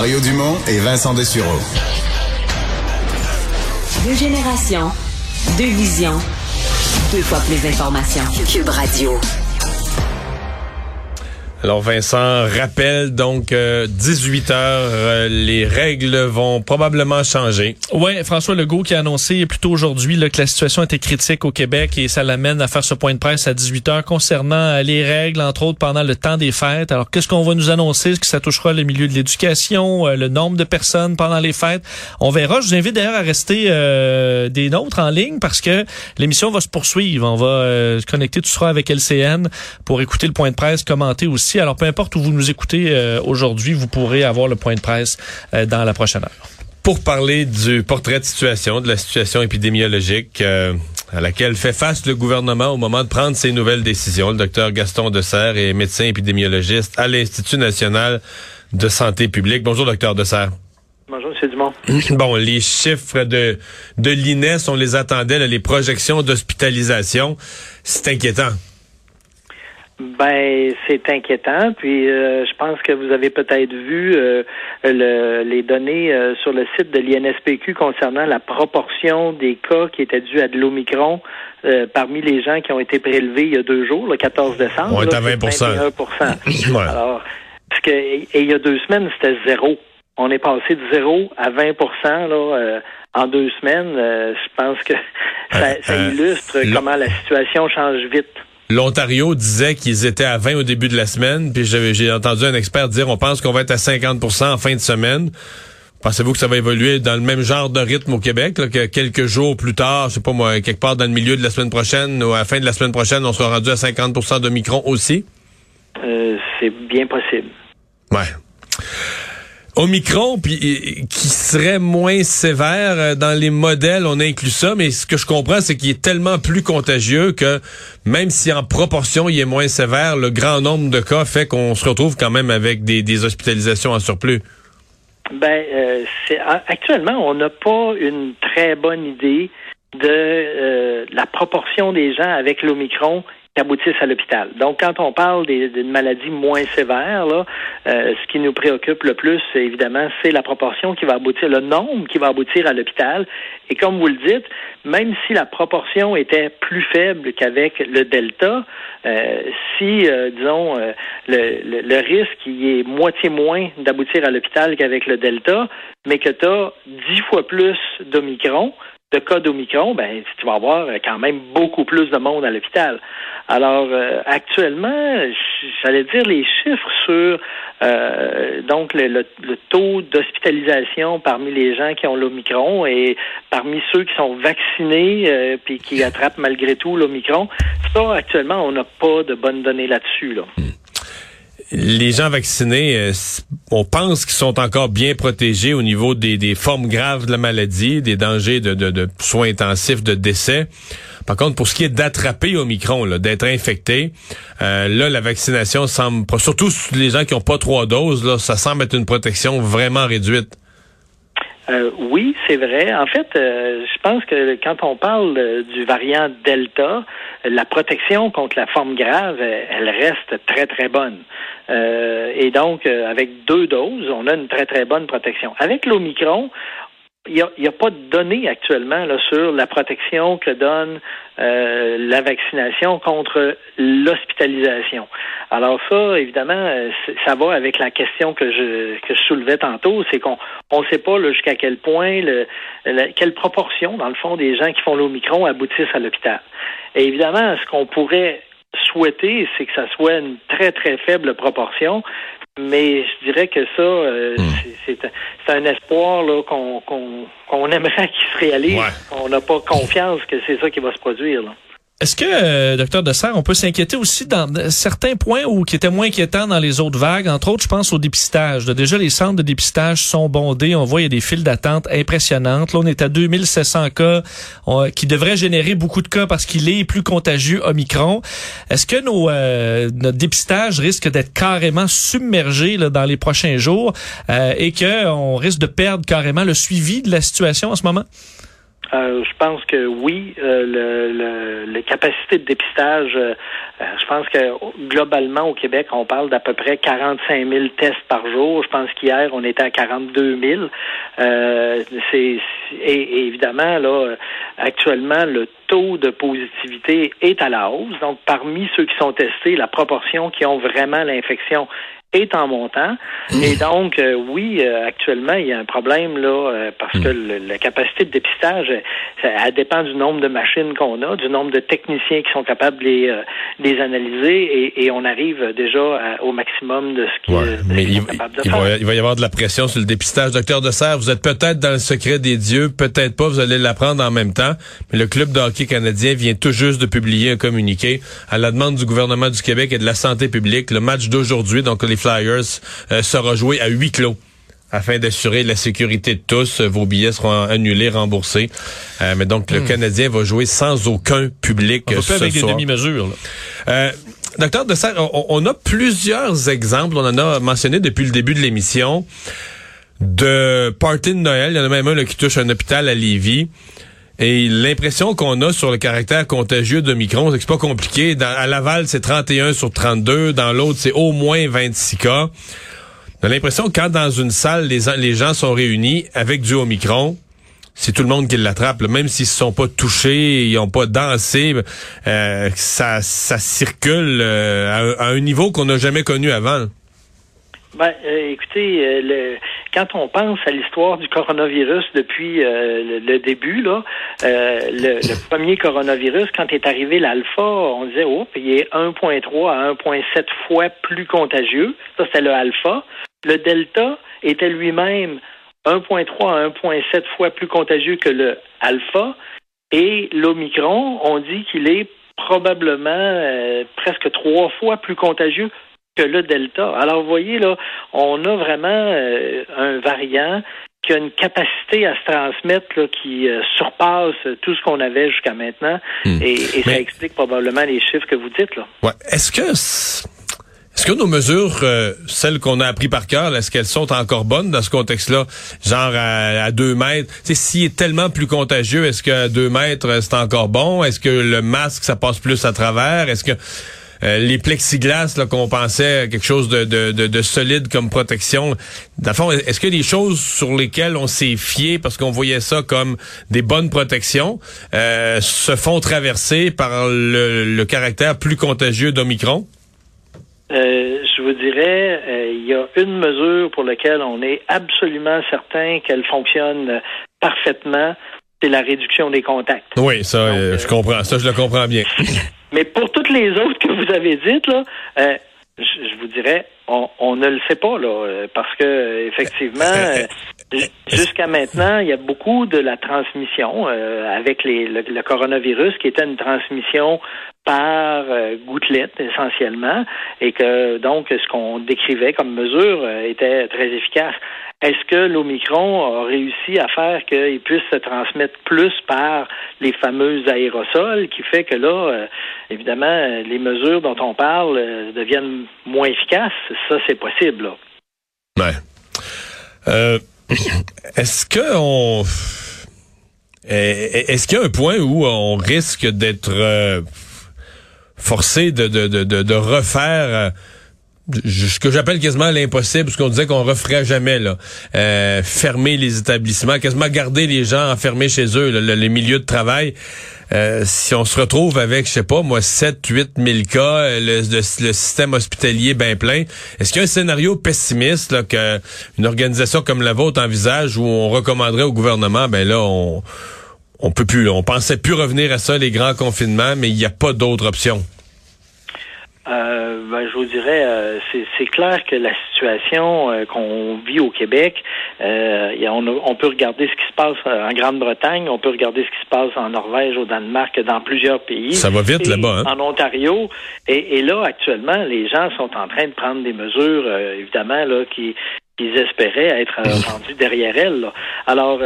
Mario Dumont et Vincent Dessureau. Deux générations, deux visions, deux fois plus d'informations. Cube Radio. Alors Vincent rappelle donc 18 heures, euh, les règles vont probablement changer. Ouais, François Legault qui a annoncé plus tôt aujourd'hui que la situation était critique au Québec et ça l'amène à faire ce point de presse à 18 heures concernant euh, les règles entre autres pendant le temps des fêtes. Alors qu'est-ce qu'on va nous annoncer? Est-ce que ça touchera le milieu de l'éducation, euh, le nombre de personnes pendant les fêtes? On verra. Je vous invite d'ailleurs à rester des nôtres en ligne parce que l'émission va se poursuivre. On va se connecter tout sera avec LCN pour écouter le point de presse, commenter aussi alors, peu importe où vous nous écoutez euh, aujourd'hui, vous pourrez avoir le point de presse euh, dans la prochaine heure. Pour parler du portrait de situation, de la situation épidémiologique euh, à laquelle fait face le gouvernement au moment de prendre ses nouvelles décisions, le docteur Gaston Desserre est médecin épidémiologiste à l'Institut national de santé publique. Bonjour, docteur Desserre. Bonjour, M. Dumont. Bon, les chiffres de, de l'INES, on les attendait, les projections d'hospitalisation, c'est inquiétant. Ben, c'est inquiétant. Puis, euh, je pense que vous avez peut-être vu euh, les données euh, sur le site de l'INSPQ concernant la proportion des cas qui étaient dus à de l'Omicron parmi les gens qui ont été prélevés il y a deux jours, le 14 décembre. On est à 20 21 Alors, parce que, et, il y a deux semaines, c'était zéro. On est passé de zéro à 20% là, en deux semaines. je pense que ça, ça illustre comment la situation change vite. L'Ontario disait qu'ils étaient à 20 au début de la semaine, puis j'ai entendu un expert dire on pense qu'on va être à 50% en fin de semaine. Pensez-vous que ça va évoluer dans le même genre de rythme au Québec, que quelques jours plus tard, je sais pas moi, quelque part dans le milieu de la semaine prochaine ou à la fin de la semaine prochaine, on sera rendu à 50% de micron aussi? Euh, c'est bien possible. Ouais. Omicron, puis qui serait moins sévère euh, dans les modèles, on inclut ça, mais ce que je comprends, c'est qu'il est tellement plus contagieux que même si en proportion il est moins sévère, le grand nombre de cas fait qu'on se retrouve quand même avec des, hospitalisations en surplus. Ben, euh, actuellement, on n'a pas une très bonne idée de euh, la proportion des gens avec l'Omicron à l'hôpital. Donc, quand on parle d'une maladie moins sévère, euh, ce qui nous préoccupe le plus, évidemment, c'est la proportion qui va aboutir, le nombre qui va aboutir à l'hôpital. Et comme vous le dites, même si la proportion était plus faible qu'avec le Delta, euh, si, euh, disons, le, le, risque est moitié moins d'aboutir à l'hôpital qu'avec le Delta, mais que tu as dix fois plus d'Omicron, de cas d'Omicron, ben, tu vas avoir quand même beaucoup plus de monde à l'hôpital. Alors, euh, actuellement, j'allais dire les chiffres sur euh, donc le, taux d'hospitalisation parmi les gens qui ont l'Omicron et parmi ceux qui sont vaccinés euh, puis qui attrapent malgré tout l'Omicron. Ça, actuellement, on n'a pas de bonnes données là-dessus. Là. Les gens vaccinés, euh, on pense qu'ils sont encore bien protégés au niveau des, formes graves de la maladie, des dangers de, de, soins intensifs, de décès. Par contre, pour ce qui est d'attraper Omicron, d'être infecté, euh, là, la vaccination semble, surtout les gens qui n'ont pas trois doses, là, ça semble être une protection vraiment réduite. Euh, oui, c'est vrai. En fait, euh, je pense que quand on parle euh, du variant Delta, la protection contre la forme grave, elle reste très, très bonne. et donc, avec deux doses, on a une très, très bonne protection. Avec l'Omicron, il n'y a, pas de données actuellement là, sur la protection que donne euh, la vaccination contre l'hospitalisation. Alors ça, évidemment, euh, ça va avec la question que je, que je soulevais tantôt, c'est qu'on ne sait pas jusqu'à quel point, le, quelle proportion, dans le fond, des gens qui font l'Omicron aboutissent à l'hôpital. Et évidemment, ce qu'on pourrait souhaiter, c'est que ça soit une très, très faible proportion, mais je dirais que ça, euh, hmm. c'est un espoir qu'on aimerait qu'il se réalise. On n'a pas confiance que c'est ça qui va se produire. Là. Est-ce que, euh, docteur Dessert, on peut s'inquiéter aussi dans certains points où qui étaient moins inquiétants dans les autres vagues? Entre autres, je pense au dépistage. Déjà, les centres de dépistage sont bondés. On voit, il y a des files d'attente impressionnantes. Là, on est à 2700 cas qui devraient générer beaucoup de cas parce qu'il est plus contagieux Omicron. Est-ce que nos, euh, notre dépistage risque d'être carrément submergé là, dans les prochains jours euh, et qu'on risque de perdre carrément le suivi de la situation en ce moment? Euh, je pense que oui, euh, le, le, les capacités de dépistage, euh, je pense que globalement au Québec, on parle d'à peu près 45 000 tests par jour. Je pense qu'hier, on était à 42 000. c'est, et, évidemment, là, actuellement, le taux de positivité est à la hausse. Donc, parmi ceux qui sont testés, la proportion qui ont vraiment l'infection est en montant. Et donc, euh, oui, euh, actuellement, il y a un problème là euh, parce que la capacité de dépistage, elle dépend du nombre de machines qu'on a, du nombre de techniciens qui sont capables de les, les analyser et, on arrive déjà au maximum de ce qui est capable de il faire. Va, il va y avoir de la pression sur le dépistage. Docteur de Serre, vous êtes peut-être dans le secret des dieux, peut-être pas, vous allez l'apprendre en même temps. Mais le Club de hockey canadien vient tout juste de publier un communiqué à la demande du gouvernement du Québec et de la santé publique. Le match d'aujourd'hui, donc les Flyers euh, sera joué à huis clos afin d'assurer la sécurité de tous. Vos billets seront annulés, remboursés. Euh, mais donc, le hmm. Canadien va jouer sans aucun public on ce avec des demi-mesures. Euh, docteur de on, on, a plusieurs exemples. On en a mentionné depuis le début de l'émission de party de Noël. Il y en a même un là, qui touche un hôpital à Lévis. Et l'impression qu'on a sur le caractère contagieux de Micron, c'est que c'est pas compliqué. À Laval, c'est 31 sur 32. Dans l'autre, c'est au moins 26 cas. On a l'impression que quand dans une salle, les, gens sont réunis avec du Omicron, c'est tout le monde qui l'attrape. Même s'ils se sont pas touchés, ils ont pas dansé, euh, ça, ça circule euh, à, un niveau qu'on n'a jamais connu avant. Ben, euh, écoutez, euh, le, quand on pense à l'histoire du coronavirus depuis euh, le, début, là, le, premier coronavirus, quand est arrivé l'alpha, on disait, oh, il est 1.3 à 1.7 fois plus contagieux. Ça, c'était le alpha. Le delta était lui-même 1.3 à 1.7 fois plus contagieux que le alpha. Et l'omicron, on dit qu'il est probablement presque trois fois plus contagieux que le Delta. Alors, vous voyez, là, on a vraiment euh, un variant qui a une capacité à se transmettre qui euh, surpasse tout ce qu'on avait jusqu'à maintenant. Hmm. Et, ça explique probablement les chiffres que vous dites. Là. Ouais. Est-ce que... Est-ce que nos mesures, euh, celles qu'on a appris par cœur, est-ce qu'elles sont encore bonnes dans ce contexte-là, genre à, deux mètres? S'il est tellement plus contagieux, est-ce qu'à deux mètres, c'est encore bon? Est-ce que le masque, ça passe plus à travers? Est-ce que euh, les plexiglas qu'on pensait quelque chose de, de, de, solide comme protection. Dans fond, est-ce que des choses sur lesquelles on s'est fié parce qu'on voyait ça comme des bonnes protections euh, se font traverser par le, caractère plus contagieux d'Omicron? Euh, je vous dirais, il y a une mesure pour laquelle on est absolument certain qu'elle fonctionne parfaitement, c'est la réduction des contacts. Oui, ça, je comprends. Ça, je le comprends bien. Mais pour toutes les autres que vous avez dites, là, euh, je, vous dirais, on, ne le sait pas, là, euh, parce que effectivement, jusqu'à maintenant, il y a beaucoup de la transmission avec les, le, coronavirus qui était une transmission par gouttelette essentiellement, et que donc ce qu'on décrivait comme mesure était très efficace. Est-ce que l'Omicron a réussi à faire qu'il puisse se transmettre plus par les fameux aérosols, qui fait que là, euh, évidemment, les mesures dont on parle euh, deviennent moins efficaces? Ça, c'est possible. Là. Ouais. Euh, est-ce que on est-ce qu'il y a un point où on risque d'être forcé de, de, de, de refaire ce que j'appelle quasiment l'impossible, ce qu'on disait qu'on referait jamais, là, euh, fermer les établissements, quasiment garder les gens enfermés chez eux, les milieux de travail. Euh, si on se retrouve avec, je sais pas, moi, 7, 8 000 cas, le, système hospitalier bien plein, est-ce qu'il y a un scénario pessimiste là, que une organisation comme la vôtre envisage où on recommanderait au gouvernement, ben là, on on peut plus, on pensait plus revenir à ça, les grands confinements, mais il n'y a pas d'autre option? Euh, ben, je vous dirais, euh, c'est clair que la situation euh, qu'on vit au Québec, on, on, peut regarder ce qui se passe en Grande-Bretagne, on peut regarder ce qui se passe en Norvège, au Danemark, dans plusieurs pays. Ça va vite là-bas. Hein? En Ontario. Et, et, là, actuellement, les gens sont en train de prendre des mesures, évidemment, là, qui qu'ils espéraient être entendus derrière elles. Alors,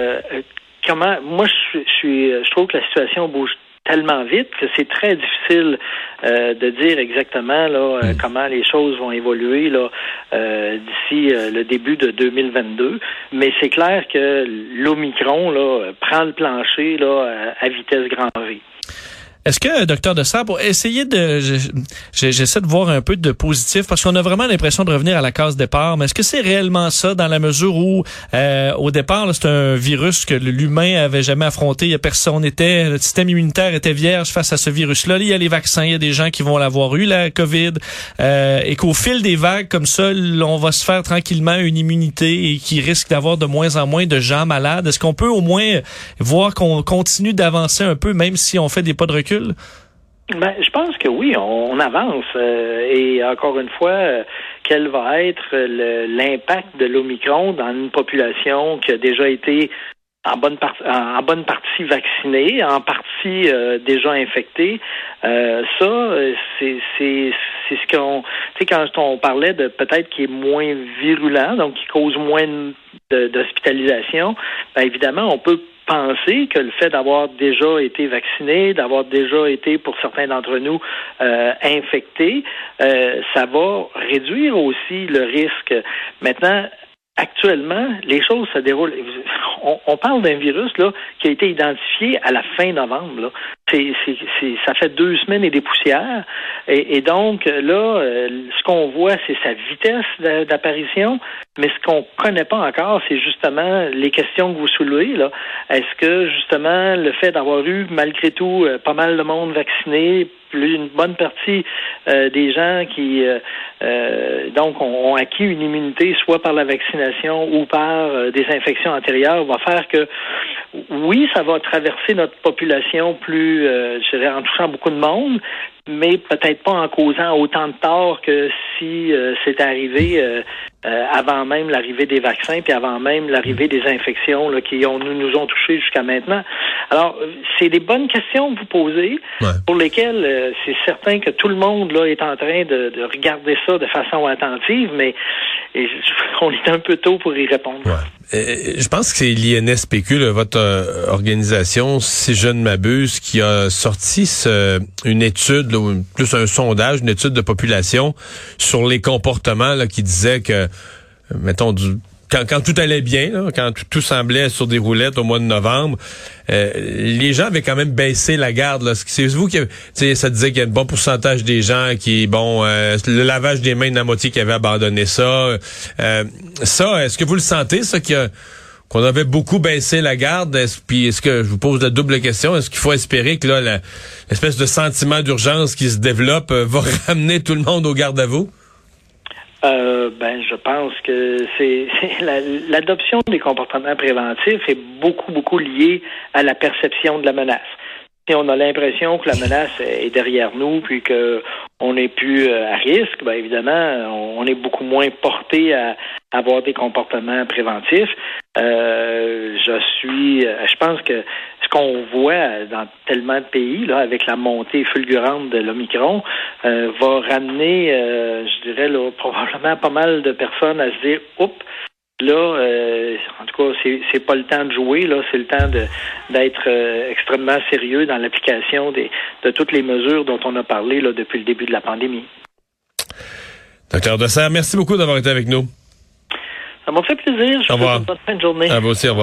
comment moi je suis je trouve que la situation bouge tellement vite que c'est très difficile euh, de dire exactement là euh, comment les choses vont évoluer là euh, d'ici le début de 2022. Mais c'est clair que l'Omicron là prend le plancher là à vitesse grand V. Est-ce que, docteur de pour essayer de, j'essaie de voir un peu de positif parce qu'on a vraiment l'impression de revenir à la case départ, mais est-ce que c'est réellement ça dans la mesure où, euh, au départ, c'est un virus que l'humain avait jamais affronté, il y a personne était, le système immunitaire était vierge face à ce virus-là. Il y a les vaccins, il y a des gens qui vont l'avoir eu la COVID, euh, et qu'au fil des vagues comme ça, on va se faire tranquillement une immunité et qui risque d'avoir de moins en moins de gens malades. Est-ce qu'on peut au moins voir qu'on continue d'avancer un peu, même si on fait des pas de recul? Ben, je pense que oui, on, avance. Euh, et encore une fois, euh, quel va être l'impact de l'Omicron dans une population qui a déjà été en bonne, partie vaccinée, en partie euh, déjà infectée. ça, c'est c'est ce qu'on, tu sais, quand on parlait de peut-être qui est moins virulent, donc qui cause moins d'hospitalisation, ben évidemment, on peut penser que le fait d'avoir déjà été vacciné, d'avoir déjà été, pour certains d'entre nous, euh, infecté, euh, ça va réduire aussi le risque. Maintenant, actuellement, les choses se déroulent. On, parle d'un virus là qui a été identifié à la fin novembre. Là. C'est, ça fait deux semaines et des poussières. Et, donc là, euh, ce qu'on voit, c'est sa vitesse d'apparition, mais ce qu'on connaît pas encore, c'est justement les questions que vous soulevez. Là. Est-ce que justement le fait d'avoir eu malgré tout euh, pas mal de monde vacciné, une bonne partie euh, des gens qui euh, donc ont, acquis une immunité soit par la vaccination ou par des infections antérieures va faire que oui, ça va traverser notre population plus, je dirais, en touchant beaucoup de monde, mais peut-être pas en causant autant de tort que si euh, c'est arrivé euh, euh, avant même l'arrivée des vaccins, puis avant même l'arrivée des infections là, qui ont, nous, nous ont touchés jusqu'à maintenant. Alors, c'est des bonnes questions que vous posez, pour lesquelles c'est certain que tout le monde là est en train de, de regarder ça de façon attentive, mais on est un peu tôt pour y répondre. Euh, je pense que c'est l'INSPQ, votre euh, organisation, si je ne m'abuse, qui a sorti une étude, plus un sondage, une étude de population sur les comportements là, qui disait que, mettons, du quand, tout allait bien, quand tout, semblait sur des roulettes au mois de novembre, euh, les gens avaient quand même baissé la garde. C'est vous qui, ça disait qu'il y a un bon pourcentage des gens qui, bon, euh, le lavage des mains de la moitié qui avait abandonné ça. Euh, ça, est-ce que vous le sentez, ça, qu'on avait beaucoup baissé la garde? Est puis est-ce que je vous pose la double question Est-ce qu'il faut espérer que là l'espèce de sentiment d'urgence qui se développe va ramener tout le monde au garde à vous euh, ben, je pense que c'est l'adoption des comportements préventifs est beaucoup, beaucoup liée à la perception de la menace. Si on a l'impression que la menace est derrière nous, puis que on n'est plus euh, à risque, ben évidemment, on est beaucoup moins porté à avoir des comportements préventifs. Euh, je suis, je pense que qu'on voit dans tellement de pays, là, avec la montée fulgurante de l'Omicron, euh, va ramener, je dirais, là, probablement pas mal de personnes à se dire, oups, Là, euh, en tout cas, c'est pas le temps de jouer. Là, c'est le temps d'être euh, extrêmement sérieux dans l'application de toutes les mesures dont on a parlé là, depuis le début de la pandémie. Docteur Dessert, merci beaucoup d'avoir été avec nous. Ça m'a fait plaisir. Je vous souhaite une bonne fin de journée. À vous aussi, au revoir.